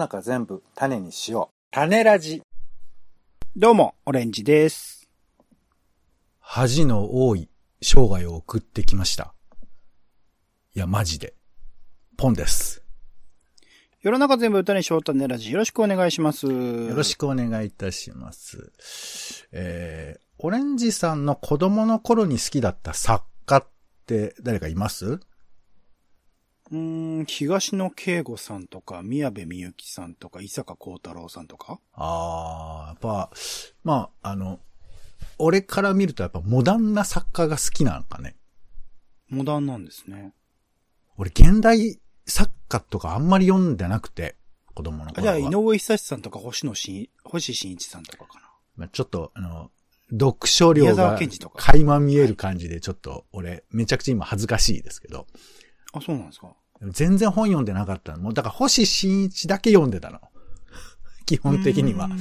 中全部種にしよう。種ラジ。どうも、オレンジです。恥の多い生涯を送ってきました。いや、マジで。ポンです。世の中全部歌にしよう種ラジ。よろしくお願いします。よろしくお願いいたします。えー、オレンジさんの子供の頃に好きだった作家って誰かいます？うーん、東野圭吾さんとか、宮部みゆきさんとか、伊坂幸太郎さんとか？あー、やっぱ、まあ、あの、俺から見るとやっぱモダンな作家が好きなのかね。モダンなんですね。俺現代作家とかあんまり読んでなくて、子供のあじゃあ、頃は。井上久志さんとか、星野し星新一さんとかかな。まあ、ちょっと、あの、読書量が垣間見える感じで、ちょっと、俺、めちゃくちゃ今恥ずかしいですけど、あ、そうなんですか。全然本読んでなかったの。もう、だから、星新一だけ読んでたの。基本的にはうーん。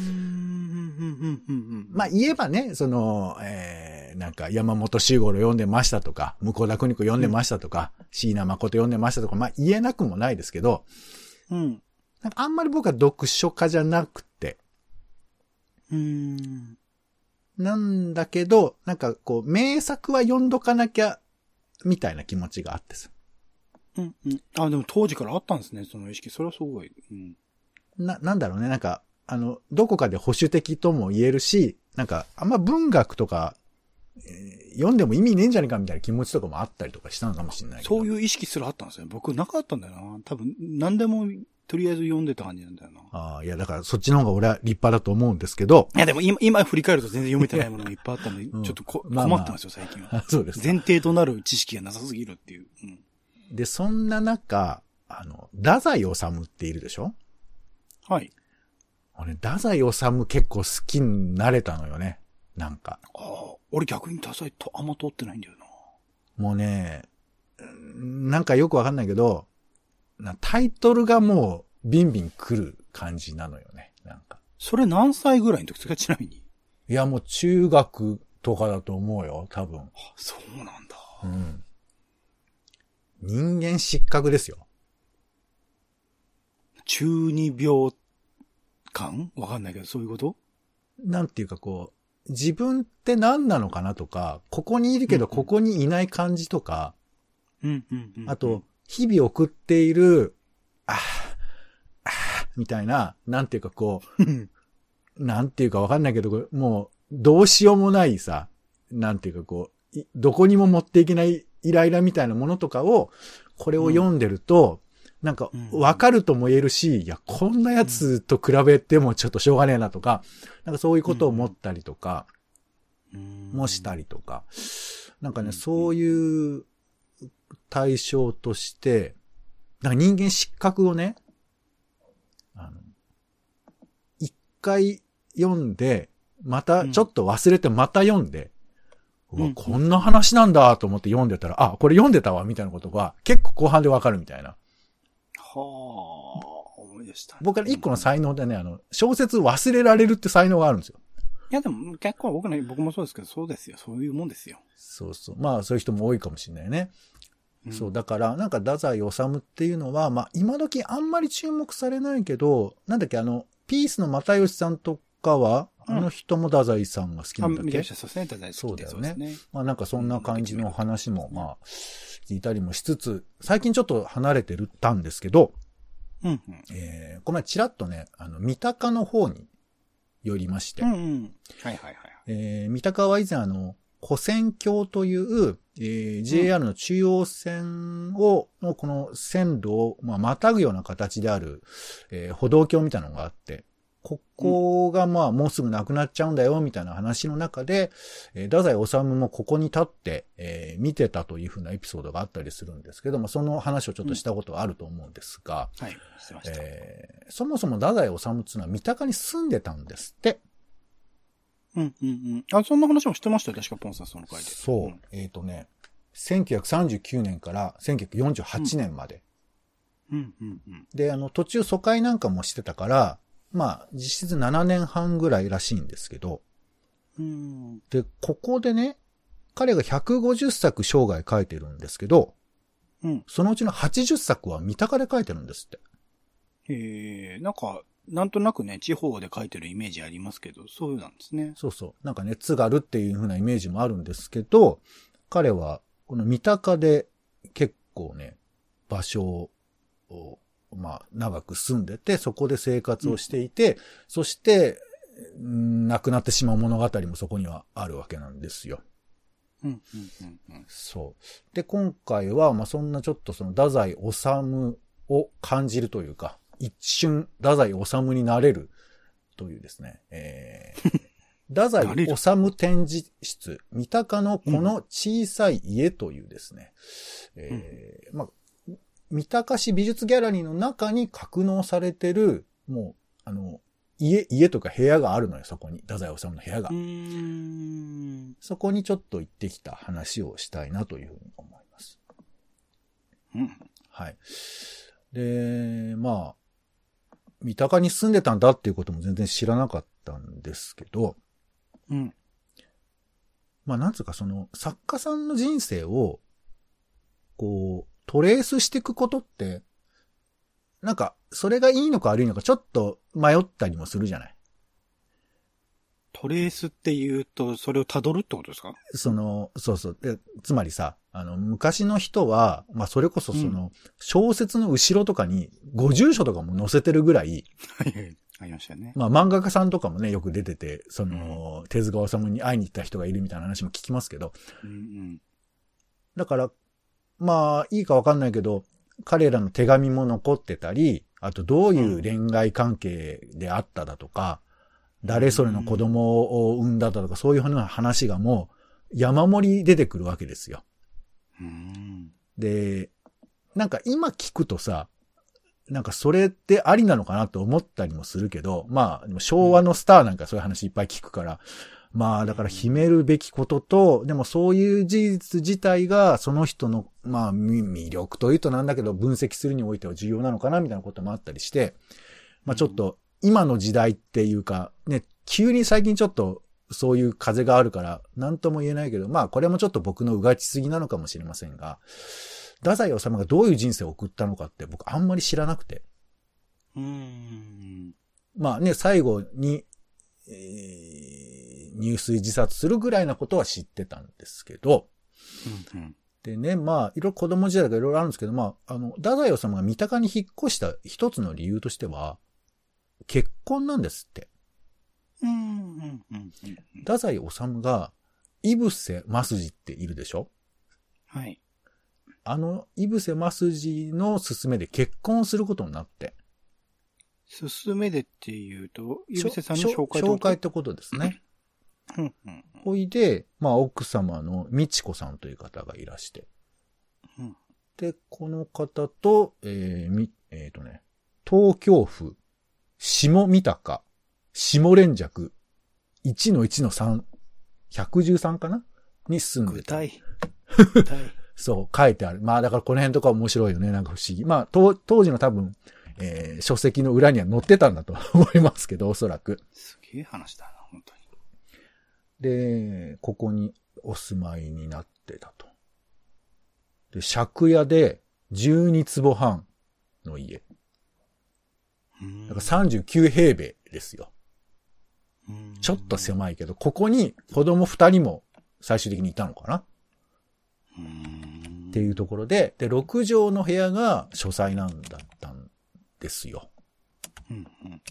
うんうんうんうんまあ、言えばね、その、えー、なんか、山本周五郎読んでましたとか、向田邦子読んでましたとか、椎名誠読んでましたとか、まあ、言えなくもないですけど、うん。なんかあんまり僕は読書家じゃなくて、うーん。なんだけど、なんかこう、名作は読んどかなきゃ、みたいな気持ちがあってさ。うんうん。あ、でも当時からあったんですね、その意識。それはすごい。うん。な、なんだろうね、なんか、あの、どこかで保守的とも言えるし、なんか、あんま文学とか、えー読んでも意味ねえんじゃねえかみたいな気持ちとかもあったりとかしたのかもしれない。そういう意識すらあったんですね。僕なかったんだよな。多分、何でも、とりあえず読んでた感じなんだよな。ああ、いや、だからそっちの方が俺は立派だと思うんですけど。いや、でも今、今振り返ると全然読めてないものもいっぱいあったんで、うんちょっとこまあまあ困ってますよ、最近は。あ そうですか。前提となる知識がなさすぎるっていう。うん。で、そんな中、あの、太宰治っているでしょ？はい。俺、太宰治結構好きになれたのよね。なんか。ああ、俺逆に多彩とあんま通ってないんだよな。もうね、うんなんかよくわかんないけど、なタイトルがもうビンビン来る感じなのよね。なんか。それ何歳ぐらいの時ですか？ちなみに。いや、もう中学とかだと思うよ、多分。あ、そうなんだ。うん。人間失格ですよ。中二病感？わかんないけど、そういうこと？なんていうかこう、自分って何なのかなとか、ここにいるけどここにいない感じとか、うんうんうん。あと、、日々送っている、あーあーみたいな、なんていうかこう なんていうかわかんないけど、もう、どうしようもないさ、なんていうかこう、いどこにも持っていけないイライラみたいなものとかを、これを読んでると、なんかうん、わかるとも言えるし、いや、こんなやつと比べてもちょっとしょうがねえなとか、なんかそういうことを思ったりとか、もしたりとか、なんかね、うん。そういう対象として、なんか人間失格をね、あの、一回読んで、またちょっと忘れてまた読んで、うわうんこんな話なんだと思って読んでたら、あ、これ読んでたわ、みたいなことが結構後半でわかるみたいな。はあ、思い出した。僕は一個の才能でね、あの、小説忘れられるって才能があるんですよ。いやでも結構僕ね、僕もそうですけど、そうですよ。そういうもんですよ。そうそう。まあ、そういう人も多いかもしれないね。んそう、だから、なんか、太宰治っていうのは、まあ、今時あんまり注目されないけど、なんだっけ、あの、ピースの又吉さんとかは、うんあの人も太宰さんが好きなあ、んだっけ、見てました。そうですね。大好きでそうだよねまあ、なんかそんな感じの話も、まあ、聞いたりもしつつ、最近ちょっと離れてるったんですけど、うんうん。えー、この前ちらっとね、あの、三鷹の方に寄りまして、うんうん。はいはいはい。えー、三鷹は以前あの、古線橋という、えー JR の中央線を、のこの線路を、まあ、またぐような形である、えー歩道橋みたいなのがあって、ここがまあもうすぐなくなっちゃうんだよみたいな話の中で、えー太宰治もここに立って、えー見てたというふうなエピソードがあったりするんですけども、その話をちょっとしたことがあると思うんですが、はい。してました。えーそもそも太宰治っていうのは三鷹に住んでたんですって。うんうんうん。あ、そんな話もしてましたよ。確かポンさんその回で。そう。んえっ、とね、1939年から1948年まで。うんうんうん。で、あの、途中疎開なんかもしてたから、まあ、実質7年半ぐらいらしいんですけど、うん。で、ここでね、彼が150作生涯書いてるんですけど、うん。そのうちの80作は三鷹で書いてるんですって。へえ、なんか、なんとなくね、地方で書いてるイメージありますけど、そうなんですね。そうそう。なんかね、津軽っていう風なイメージもあるんですけど、彼は、この三鷹で結構ね、場所を、まあ、長く住んでて、そこで生活をしていて、そして、ん亡くなってしまう物語もそこにはあるわけなんですよ。うん、うん、うん、うん。そう。で、今回は、まあ、そんなちょっとその、太宰治を感じるというか、一瞬、太宰治になれるというですね、えー、太宰治展示室、三鷹のこの小さい家というですね、えーまあ、三鷹市美術ギャラリーの中に格納されてる、もう、あの、家、家とか部屋があるのよ、そこに。太宰治の部屋が。そこにちょっと行ってきた話をしたいなというふうに思います。うん。はい。で、まあ、三鷹に住んでたんだっていうことも全然知らなかったんですけど、うん。まあなんつうかその作家さんの人生を、こう、トレースしていくことって、なんか、それがいいのか悪いのかちょっと迷ったりもするじゃない？トレースって言うと、それを辿るってことですか？その、そうそう。でつまりさ、あの、昔の人は、まあそれこそその、小説の後ろとかに、ご住所とかも載せてるぐらい、はいはい。ありましたよね。まあ漫画家さんとかもね、よく出てて、その、手塚治虫に会いに行った人がいるみたいな話も聞きますけど、うんうん。だから、まあ、いいかわかんないけど、彼らの手紙も残ってたり、あとどういう恋愛関係であっただとか、誰それの子供を産んだだとか、そういう話がもう山盛り出てくるわけですよ。うん。で、なんか今聞くとさ、なんかそれってありなのかなと思ったりもするけど、まあ、昭和のスターなんかそういう話いっぱい聞くから、まあだから秘めるべきことと、でもそういう事実自体がその人の、まあみ魅力というとなんだけど分析するにおいては重要なのかなみたいなこともあったりして、まあちょっと今の時代っていうか、ね、急に最近ちょっとそういう風があるから、なんとも言えないけど、まあこれもちょっと僕のうがちすぎなのかもしれませんが、太宰治がどういう人生を送ったのかって僕あんまり知らなくて。うん。まあね、最後に、えー入水自殺するぐらいなことは知ってたんですけど、うん。でね、まあ、いろいろ子供時代とかいろいろあるんですけど、まあ、あの、太宰治が三鷹に引っ越した一つの理由としては、結婚なんですって。うん。うん。うん。太宰治が、イブセ・マスジっているでしょ？はい。あの、イブセ・マスジの勧めで結婚することになって。進めでっていうと、ゆびせさんの紹介紹介ってことですね。ほいで、まあ、奥様の美智子さんという方がいらして。うんで、この方と、えー、み、えっ、とね、東京府、下三鷹、下連尺、1の1の3、113かな？に住んでた。具体。具体。そう、書いてある。まあだからこの辺とか面白いよね。なんか不思議。まあ、当当時の多分、えー書籍の裏には載ってたんだと思いますけど、おそらく。すげえ話だな。で、ここにお住まいになってたと。で、借家で12坪半の家。うんだから39平米ですよ。うんちょっと狭いけど、ここに子供2人も最終的にいたのかなうんっていうところで、で、6畳の部屋が書斎なんだったんですよ。うんうん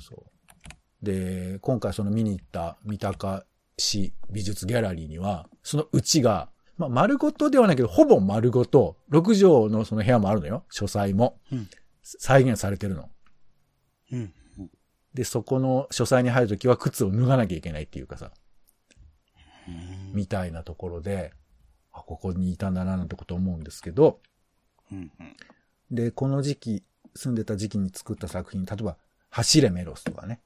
そう。で、今回その見に行った三鷹市美術ギャラリーには、そのうちが、まあ、丸ごとではないけど、ほぼ丸ごと、6畳のその部屋もあるのよ。書斎も。うん再現されてるの。うんで、そこの書斎に入るときは靴を脱がなきゃいけないっていうかさ、うんみたいなところで、あ、ここにいたんだななんてこと思うんですけど、うんうんで、この時期、住んでた時期に作った作品、例えば、走れメロスとかね。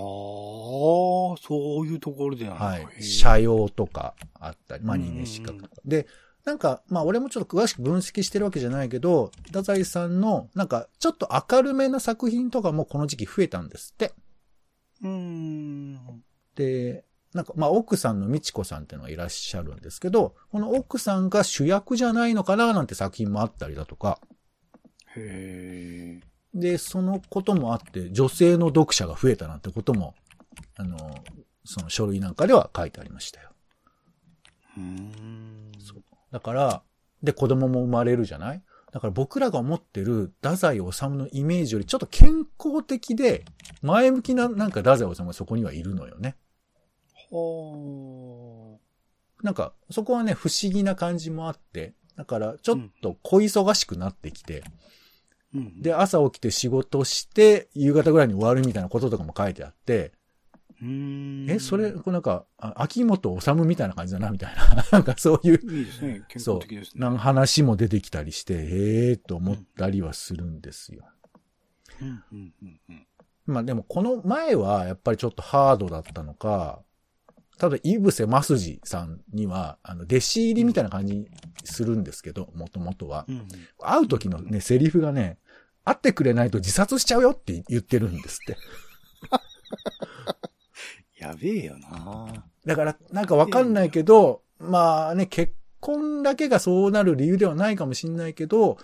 はあ、そういうところでなんだはい社用とかあったり、まあ、うんうんうん二年資格とか。で、なんか、まあ、俺もちょっと詳しく分析してるわけじゃないけど、太宰さんの、なんか、ちょっと明るめな作品とかもこの時期増えたんですって。うーん。で、なんか、まあ、奥さんの美智子さんっていうのがいらっしゃるんですけど、この奥さんが主役じゃないのかななんて作品もあったりだとか、へえ。で、そのこともあって、女性の読者が増えたなんてことも、あの、その書類なんかでは書いてありましたよ。うーん。そうだから、で、子供も生まれるじゃない？だから僕らが思ってる太宰治のイメージよりちょっと健康的で、前向きななんか太宰治がそこにはいるのよね。ほなんか、そこはね、不思議な感じもあって、だから、ちょっと小忙しくなってきて、ー。うん、で、朝起きて仕事して、夕方ぐらいに終わるみたいなこととかも書いてあって、うーん。え、それ、こうなんか、あ秋元治みたいな感じだな、みたいな。なんかそういう、いいですね。健そう康的です、ね。なんか話も出てきたりして、ええー、と思ったりはするんですよ。うん、うん、うん、うん。まあでも、この前はやっぱりちょっとハードだったのか、ただ、イブセ・マスジさんには、あの、弟子入りみたいな感じにするんですけど、もともとは。会う時のね、セリフがね、会ってくれないと自殺しちゃうよって言ってるんですって。やべえよなだから、なんかわかんないけど、まあね、結婚だけがそうなる理由ではないかもしんないけど、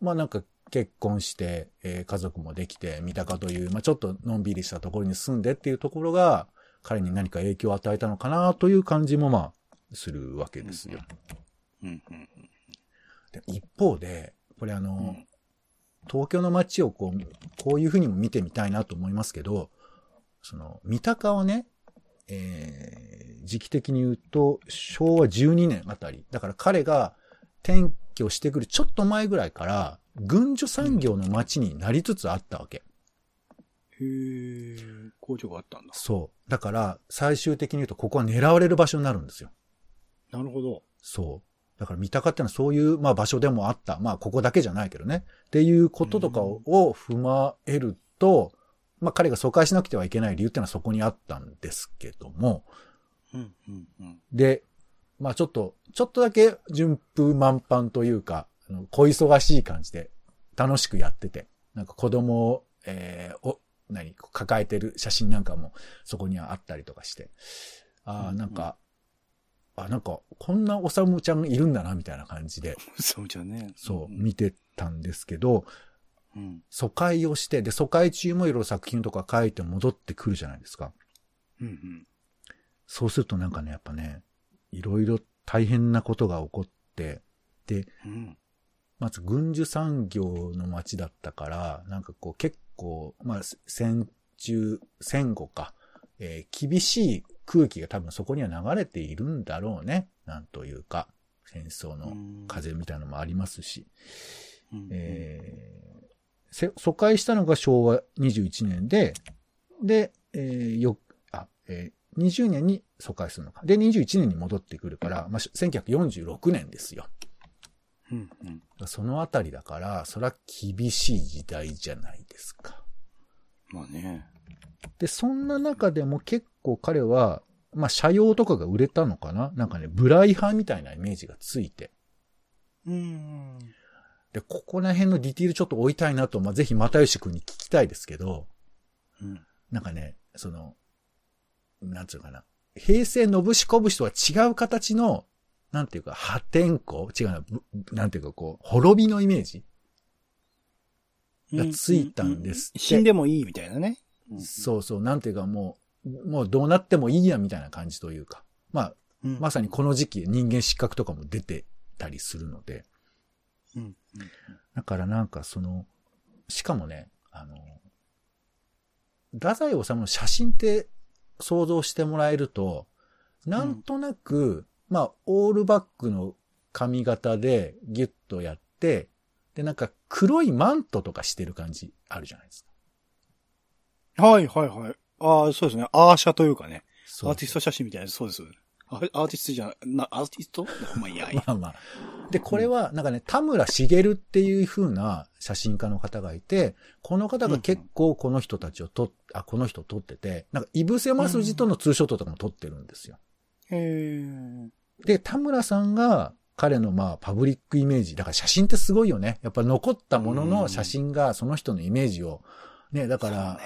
まあなんか結婚して、えー家族もできて、三鷹という、まあちょっとのんびりしたところに住んでっていうところが、彼に何か影響を与えたのかなという感じもまあ、するわけですよ。うん、うん、で一方で、これあの、うん東京の街をこう、こういうふうにも見てみたいなと思いますけど、その、三鷹はね、えー時期的に言うと、昭和12年あたり。だから彼が転居してくるちょっと前ぐらいから、軍需産業の街になりつつあったわけ。へえ、工場があったんだ。そう。だから、最終的に言うと、ここは狙われる場所になるんですよ。なるほど。そう。だから三鷹ってのはそういう、まあ場所でもあった。まあここだけじゃないけどね。っていうこととかを,、踏まえると、まあ彼が疎開しなくてはいけない理由ってのはそこにあったんですけども、うん、うん、うん。で、まあちょっと、ちょっとだけ順風満帆というか、小忙しい感じで楽しくやってて、なんか子供を、えー、お、何、抱えてる写真なんかもそこにはあったりとかして、ああ、なんか、あ、なんか、こんなおさむちゃんいるんだな、みたいな感じで、そうじゃね。そう、ん見てたんですけど、うん。疎開をして、で、疎開中もいろいろ作品とか書いて戻ってくるじゃないですか。うん、うん。そうするとなんかね、やっぱね、いろいろ大変なことが起こって、で、うん。まず軍需産業の街だったから、なんかこう結構、まあ戦中、戦後か、えー厳しい空気が多分そこには流れているんだろうね。なんというか、戦争の風みたいなのもありますし。うん、えーせ疎開したのが昭和21年で、で、えーよ、あ、えー20年に疎開するのか。で、21年に戻ってくるから、まあ、し1946年ですよ。うん、うん。そのあたりだから、そら厳しい時代じゃないですか。まあね。で、そんな中でも結構彼は、まあ、車用とかが売れたのかな？なんかね、ブライ派みたいなイメージがついて。うん。で、ここら辺のディティールちょっと追いたいなと、まあ、ぜひ又吉くんに聞きたいですけど、うん。なんかね、その、なんつうのかな？平成のぶしこぶしとは違う形の、なんていうか、破天荒？違うな、ぶなんていうかこう、滅びのイメージ？がついたんですって死んでもいいみたいなね。うんそうそう、なんていうかもう、もうどうなってもいいやみたいな感じというか。まあ、うんまさにこの時期人間失格とかも出てたりするので。うん。うんだからなんかその、しかもね、あの、太宰治の写真って想像してもらえると、なんとなく、まあ、オールバックの髪型でギュッとやって、で、なんか黒いマントとかしてる感じあるじゃないですか。はいはいはい。ああ、そうですね。アーシャというかね。アーティスト写真みたいな、そうです。あアーティストじゃなアーティスト？まあいいや、いいや まあまあ。で、これは、なんかね、田村茂っていう風な写真家の方がいて、この方が結構この人たちを撮っ、あ、この人撮ってて、なんか、イブセマスジとのツーショットとかも撮ってるんですよ。へえ。で、田村さんが、彼のまあ、パブリックイメージ。だから写真ってすごいよね。やっぱ残ったものの写真がその人のイメージを、ね、だから、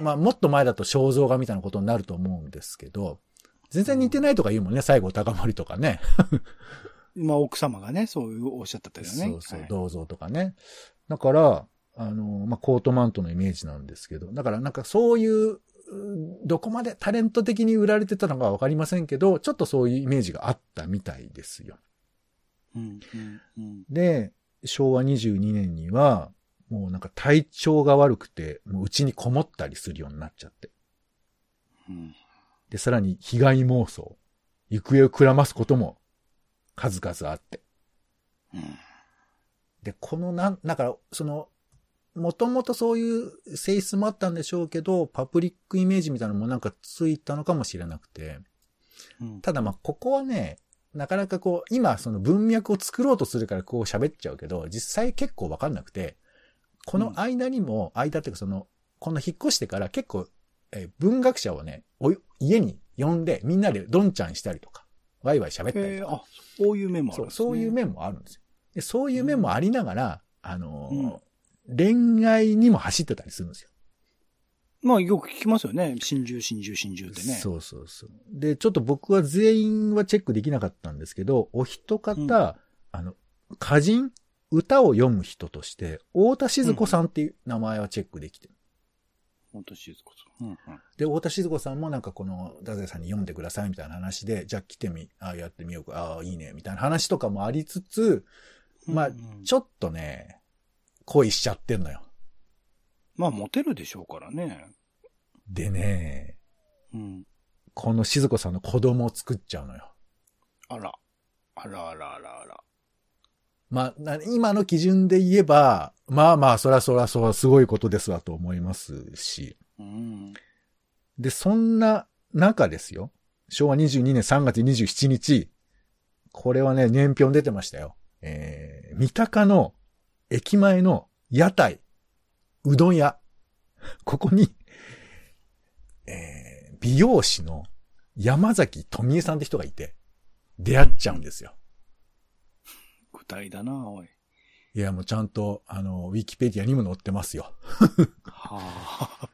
まあ、もっと前だと肖像画みたいなことになると思うんですけど、全然似てないとか言うもんね、西郷隆盛とかね。まあ奥様がね、そういうおっしゃったったよね。そうそう、はい銅像とかね。だから、あの、まあ、コートマントのイメージなんですけど、だからなんかそういう、どこまでタレント的に売られてたのかわかりませんけど、ちょっとそういうイメージがあったみたいですよ。うん、うん、うん。で、昭和22年には、もうなんか体調が悪くて、もう家にこもったりするようになっちゃって。うん。で、さらに被害妄想、行方をくらますことも数々あって。うん。で、このなん、だから、その、もともとそういう性質もあったんでしょうけど、パブリックイメージみたいなのもなんかついたのかもしれなくて。うん。ただまあ、ここはね、なかなかこう、今その文脈を作ろうとするからこう喋っちゃうけど、実際結構わかんなくて、この間にも、間っていうかその、この引っ越してから結構、えー文学者をね、家に呼んでみんなでどんちゃんしたりとか、ワイワイ喋ったりとか。あ、そういう面もあそう、るんですね。そういう面もあるんですよ。でそういう面もありながら、あのーうん恋愛にも走ってたりするんですよ。まあ、よく聞きますよね。真珠、真珠、真珠ってね。そうそうそう。で、ちょっと僕は全員はチェックできなかったんですけど、お一方、うんあの、歌人？歌を読む人として、太田静子さんっていう名前はチェックできてる。本当静子さん。うん、うん。で、太田静子さんもなんかこの、ダゼさんに読んでくださいみたいな話で、じゃあ来てみ、ああ、やってみようか、ああ、いいね、みたいな話とかもありつつ、まあちょっとね、恋しちゃってんのよ。まあ、モテるでしょうからね。でね、うん。この静子さんの子供を作っちゃうのよ。あら。あらあらあらあら。まあ、な今の基準で言えば、まあまあ、そらそらそらすごいことですわと思いますし。うん。で、そんな中ですよ。昭和22年3月27日。これはね、年表に出てましたよ。えー、三鷹の駅前の屋台、うどん屋。ここに、えー、美容師の山崎富恵さんって人がいて、出会っちゃうんですよ。具体だな、おい。いや、もうちゃんと、あの、ウィキペディアにも載ってますよ。はあ。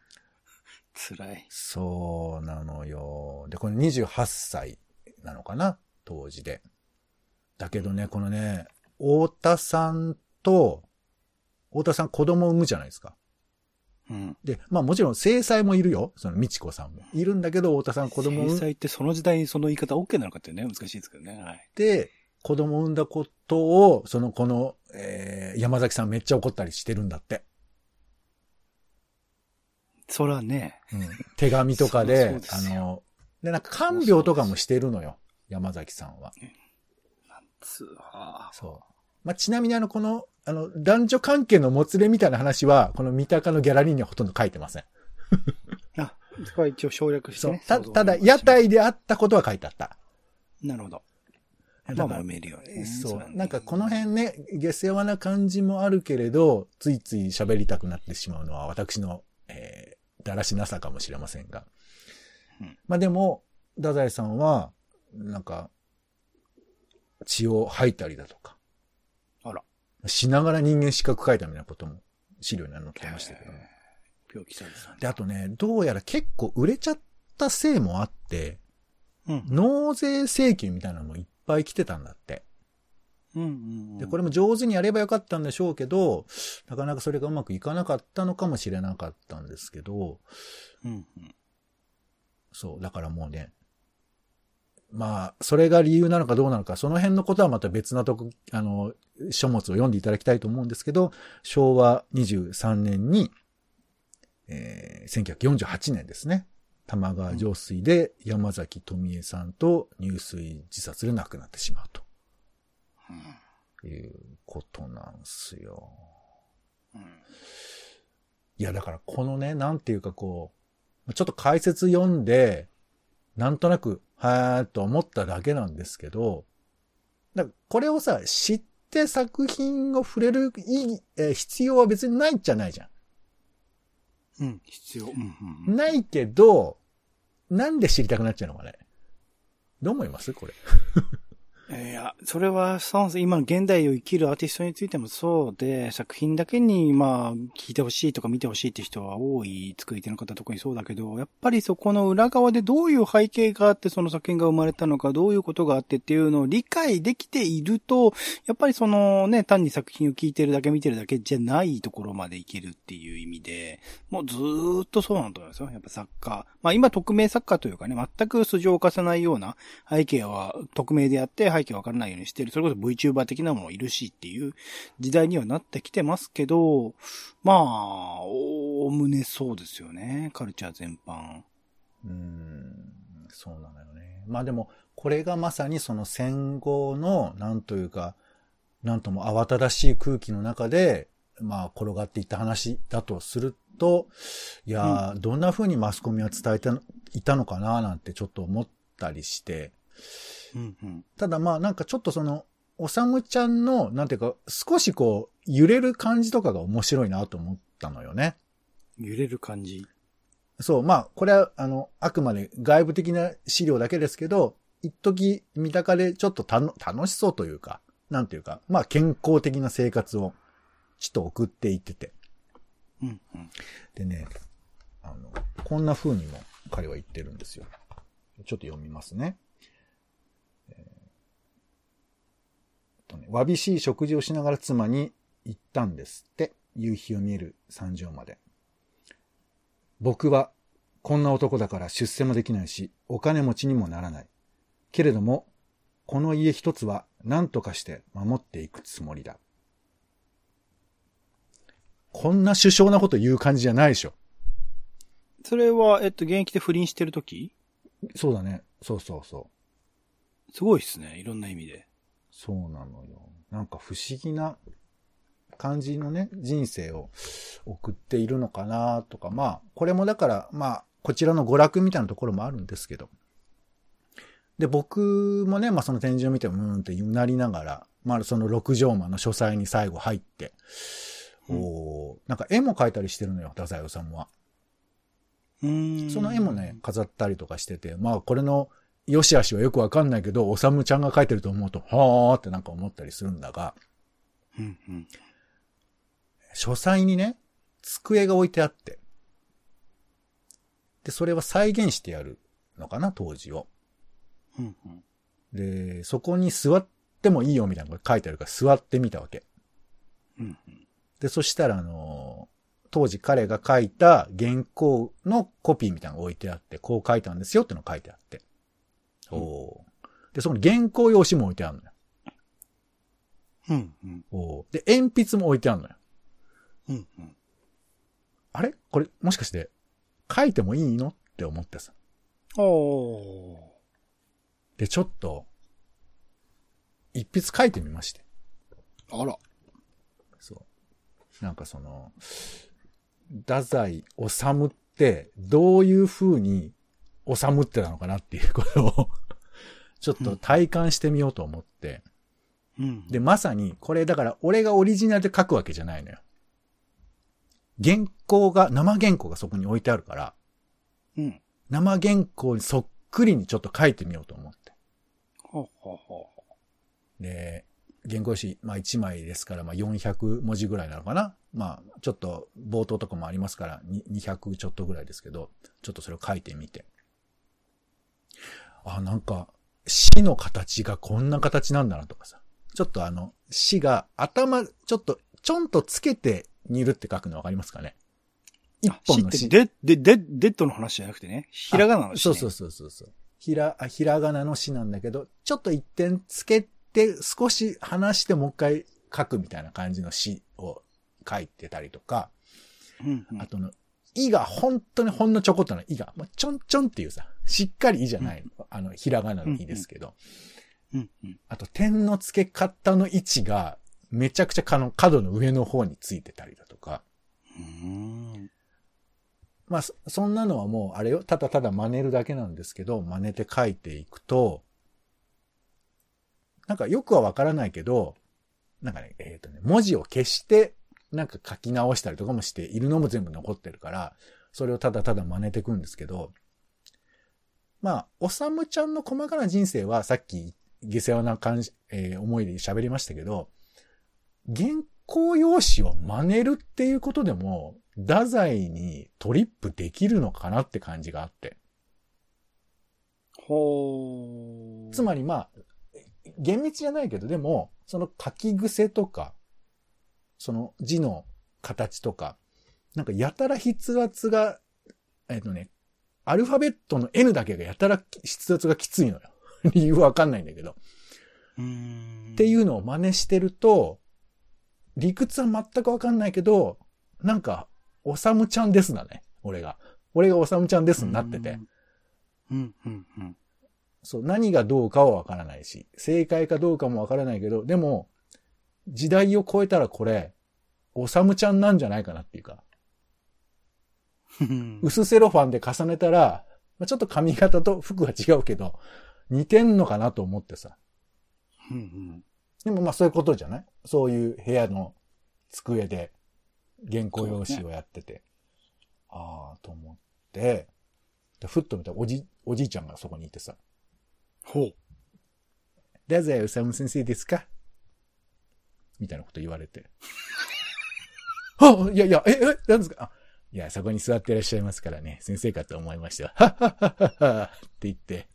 辛い。そうなのよ。で、この28歳なのかな？当時で。だけどね、このね、太田さんと、太田さん子供を産むじゃないですか。うん。で、まあもちろん制裁もいるよ。その美智子さんも。いるんだけど、太田さん子供を産ん制裁ってその時代にその言い方 OK なのかってね、難しいですけどね。はい。で、子供を産んだことを、その、この、えー、山崎さんめっちゃ怒ったりしてるんだって。そらね。うん、手紙とかで そう、ですよあの、で、なんか看病とかもしてるのよ。山崎さんは。つはそう。まあ、ちなみにあの、この、あの、男女関係のもつれみたいな話は、この三鷹のギャラリーにはほとんど書いてません。あ、そこは一応省略してそうね。。た、ただ、屋台であったことは書いてあった。なるほど。まあまあ読めるよね。そう。なんかこの辺ね、下世話な感じもあるけれど、ついつい喋りたくなってしまうのは私の、えー、だらしなさかもしれませんが。うんまあでも、太宰さんは、なんか、血を吐いたりだとか。しながら人間資格書いたみたいなことも資料には載ってましたけどね。病気さんで、あとね、どうやら結構売れちゃったせいもあって、うん。納税請求みたいなのもいっぱい来てたんだって。うんうんうん。で、これも上手にやればよかったんでしょうけど、なかなかそれがうまくいかなかったのかもしれなかったんですけど、うんうん。そう、だからもうね、まあ、それが理由なのかどうなのか、その辺のことはまた別なとこ、あの、書物を読んでいただきたいと思うんですけど、昭和23年に、えー、1948年ですね。玉川上水で山崎富恵さんと入水自殺で亡くなってしまうということなんすよ。うんいや、だからこのね、なんていうかこう、ちょっと解説読んで、なんとなく、はーっと思っただけなんですけど、だからこれをさ、知って作品を触れる意義、えー必要は別にないじゃないじゃうん。必要。うんうんん。うん。ないけど、なんで知りたくなっちゃうのかね。どう思います？これ。いや、それは、そう。今の現代を生きるアーティストについてもそうで、作品だけに、まあ、聞いてほしいとか見てほしいって人は多い作り手の方特にそうだけど、やっぱりそこの裏側でどういう背景があってその作品が生まれたのか、どういうことがあってっていうのを理解できていると、やっぱりそのね、単に作品を聞いてるだけ見てるだけじゃないところまでいけるっていう意味で、もうずーっとそうなんだと思いますよ。やっぱ作家。まあ今匿名作家というかね、全く素性を犯さないような背景は匿名でやって背景わからないようにしてる。それこそ VTuber 的なものもいるしっていう時代にはなってきてますけど、まあ、おおむねそうですよね。カルチャー全般。うーん、そうなのよね。まあでも、これがまさにその戦後の、なんというか、なんとも慌ただしい空気の中で、まあ転がっていった話だとすると、いやー、どんな風にマスコミは伝えていたのかななんてちょっと思ったりして、うんうん。ただまあなんかちょっとその、おさむちゃんの、なんていうか、少しこう、揺れる感じとかが面白いなと思ったのよね。揺れる感じ。そう、まあ、これは、あの、あくまで外部的な資料だけですけど、一時三鷹でちょっとたの楽しそうというか、なんていうか、まあ、健康的な生活を、ちょっと送っていってて。うんうん。でね、あの、こんな風にも彼は言ってるんですよ。ちょっと読みますね。えーとねわびしい食事をしながら妻に言ったんですって、夕日を見える山上まで。僕はこんな男だから出世もできないし、お金持ちにもならない。けれども、この家一つは何とかして守っていくつもりだ。こんな首相なこと言う感じじゃないでしょ。それは、えっと、現役で不倫してる時？そうだね。そうそうそう。すごいっすね。いろんな意味で。そうなのよ。なんか不思議な感じのね、人生を送っているのかなとか、まあ、これもだから、まあ、こちらの娯楽みたいなところもあるんですけど。で、僕もね、まあその展示を見て、うーんってうなりながら、まあその六条間の書斎に最後入って、うんおーなんか絵も描いたりしてるのよ、太宰治は。うーん。その絵もね、飾ったりとかしてて、まあこれの良し悪しはよくわかんないけど、おさむちゃんが描いてると思うと、はーってなんか思ったりするんだが、うんうん。書斎にね、机が置いてあって、で、それは再現してやるのかな、当時を。うんうん。で、そこに座ってもいいよみたいなこと書いてあるから座ってみたわけ。うんうん。で、そしたらあの当時彼が書いた原稿のコピーみたいなのが置いてあって、こう書いたんですよってのが書いてあって。うんおーで、そこに原稿用紙も置いてあるのよ。うんうん。おーで、鉛筆も置いてあるのよ。うんうん。あれ？これ、もしかして、書いてもいいの？って思ってさ。おー。で、ちょっと、一筆書いてみまして。あら。そう。なんかその、太宰治って、どういう風に治ってたのかなっていうことを、ちょっと体感してみようと思って。うん。で、まさに、これだから、俺がオリジナルで書くわけじゃないのよ。原稿が、生原稿がそこに置いてあるから、うん。生原稿にそっくりにちょっと書いてみようと思って。ほうほうほで、原稿紙、まあ1枚ですから、まあ400文字ぐらいなのかな。まあ、ちょっと冒頭とかもありますから、に200ちょっとぐらいですけど、ちょっとそれを書いてみて。あ、なんか、死の形がこんな形なんだなとかさ。ちょっとあの、死が頭、ちょっと、ちょんとつけて煮るって書くのわかりますかね一本の死。デデデデッドの話じゃなくてね。ひらがなの死、ね。そうそうそうそうそう。ひら、あひらがなの死なんだけど、ちょっと一点つけて、少し離してもう一回書くみたいな感じの詩を書いてたりとか、うんうん。あとの、いが本当にほんのちょこっとのいが、もうちょんちょんっていうさ、しっかりいじゃない、あの、ひらがなのいですけど、うんうん。あと点の付け方の位置が、めちゃくちゃかの角の上の方についてたりだとか、うーん。まあ、そそんなのはもう、あれよ、ただただ真似るだけなんですけど、真似て書いていくと、なんかよくはわからないけど、なんかね、えっ、とね、文字を消して、なんか書き直したりとかもしているのも全部残ってるから、それをただただ真似ていくんですけど、まあ、おさむちゃんの細かな人生はさっき下世話な感じ、えー思いで喋りましたけど、原稿用紙を真似るっていうことでも、太宰にトリップできるのかなって感じがあって。ほー。つまりまあ、厳密じゃないけど、でも、その書き癖とか、その字の形とか、なんかやたら筆圧が、えっとね、アルファベットの N だけがやたら筆圧がきついのよ。理由わかんないんだけど。っていうのを真似してると、理屈は全くわかんないけど、なんか、おさむちゃんですだね。俺が。俺がおさむちゃんですになってて。うん、うん、うん。そう、何がどうかはわからないし、正解かどうかもわからないけど、でも、時代を超えたらこれ、おさむちゃんなんじゃないかなっていうか、うん。薄セロファンで重ねたら、まあ、ちょっと髪型と服は違うけど、似てんのかなと思ってさ。でもまあそういうことじゃない？そういう部屋の机で原稿用紙をやってて、ああと思って、でふっと見たらおじ、おじいちゃんがそこにいてさ、ほう。太宰治先生ですか？みたいなこと言われて。あ、いやいや、え、え、なんですか？あいや、そこに座っていらっしゃいますからね、先生かと思いましたよ。はっはっはっはっはって言って。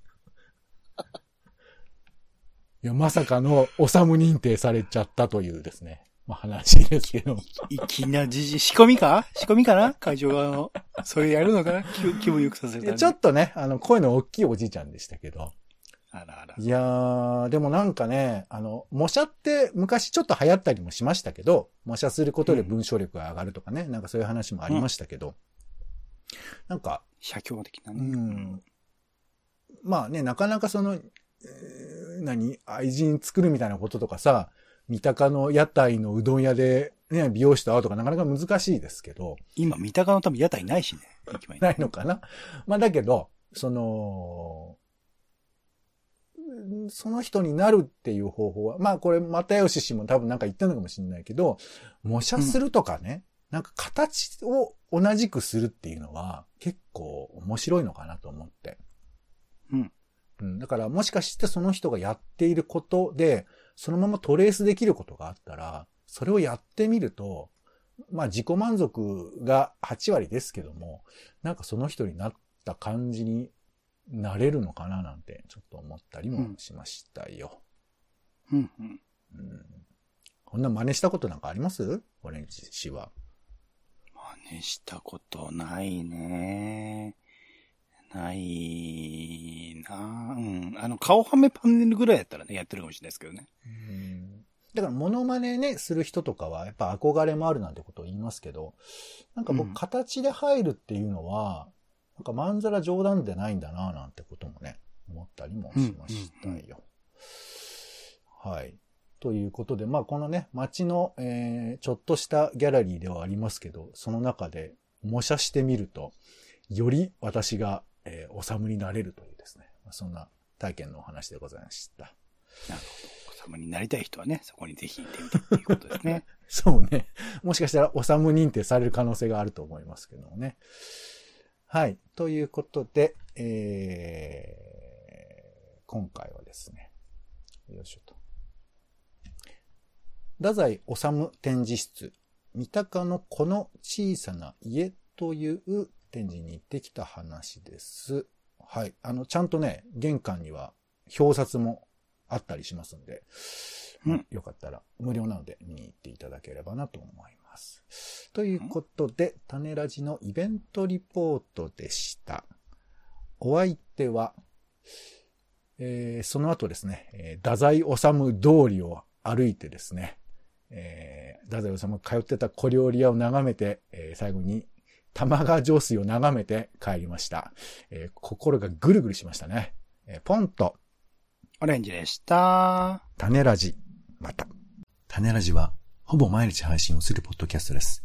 いや、まさかの、おさむ認定されちゃったというですね、まあ話ですけど。いきなじじ、仕込みか？仕込みかな？会場側の。それやるのかな？気気分良くさせるたちょっとね、あの、声の大きいおじいちゃんでしたけど。あらあら。いやー、でもなんかね、あの、模写って昔ちょっと流行ったりもしましたけど、模写することで文章力が上がるとかね、なんかそういう話もありましたけど、なんか、写経的なうね。ん、まあね、なかなかその、えー何愛人作るみたいなこととかさ、三鷹の屋台のうどん屋でね、美容師と会うとかなかなか難しいですけど、今、三鷹のため屋台ないしね。ないのかなまあだけど、その、うんその人になるっていう方法は、まあこれ、又吉氏も多分なんか言ってるのかもしれないけど、模写するとかね、なんか形を同じくするっていうのは結構面白いのかなと思って。うん。うん。だからもしかしてその人がやっていることで、そのままトレースできることがあったら、それをやってみると、まあ自己満足が8割ですけども、なんかその人になった感じになれるのかななんてちょっと思ったりもしましたよ。うんうん。うん。こんな真似したことなんかあります？オレンジ氏は。真似したことないね。ないなうん。あの、顔はめパネルぐらいやったらね、やってるかもしれないですけどね。うんだから、モノマネね、する人とかは、やっぱ憧れもあるなんてことを言いますけど、なんか僕、うん形で入るっていうのは、なんかまんざら冗談でないんだな、なんてこともね、思ったりもしましたよ。はい。ということで、まあ、このね、街の、えー、ちょっとしたギャラリーではありますけど、その中で模写してみると、より私が、えー、おさむになれるというですね、まあそんな体験のお話でございました。なるほど。お様になりたい人はね、そこにぜひ行ってみてっていうことですね。そうね。もしかしたら、おさむ認定される可能性があると思いますけどもね。はい。ということで、えー、今回はですね、よいしょと。太宰治展示室、三鷹のこの小さな家という展示に行ってきた話です。はい。あの、ちゃんとね、玄関には表札もあったりしますんで、うんよかったら無料なので見に行っていただければなと思います。ということで、種ラジのイベントリポートでした。お相手は、えーその後ですね、えー太宰治通りを歩いてですね、えー、太宰治が通ってた小料理屋を眺めて、えー最後に玉川上水を眺めて帰りました。えー心がぐるぐるしましたね。えーポンと、オレンジでした。種ラジ、また。種ラジは、ほぼ毎日配信をするポッドキャストです。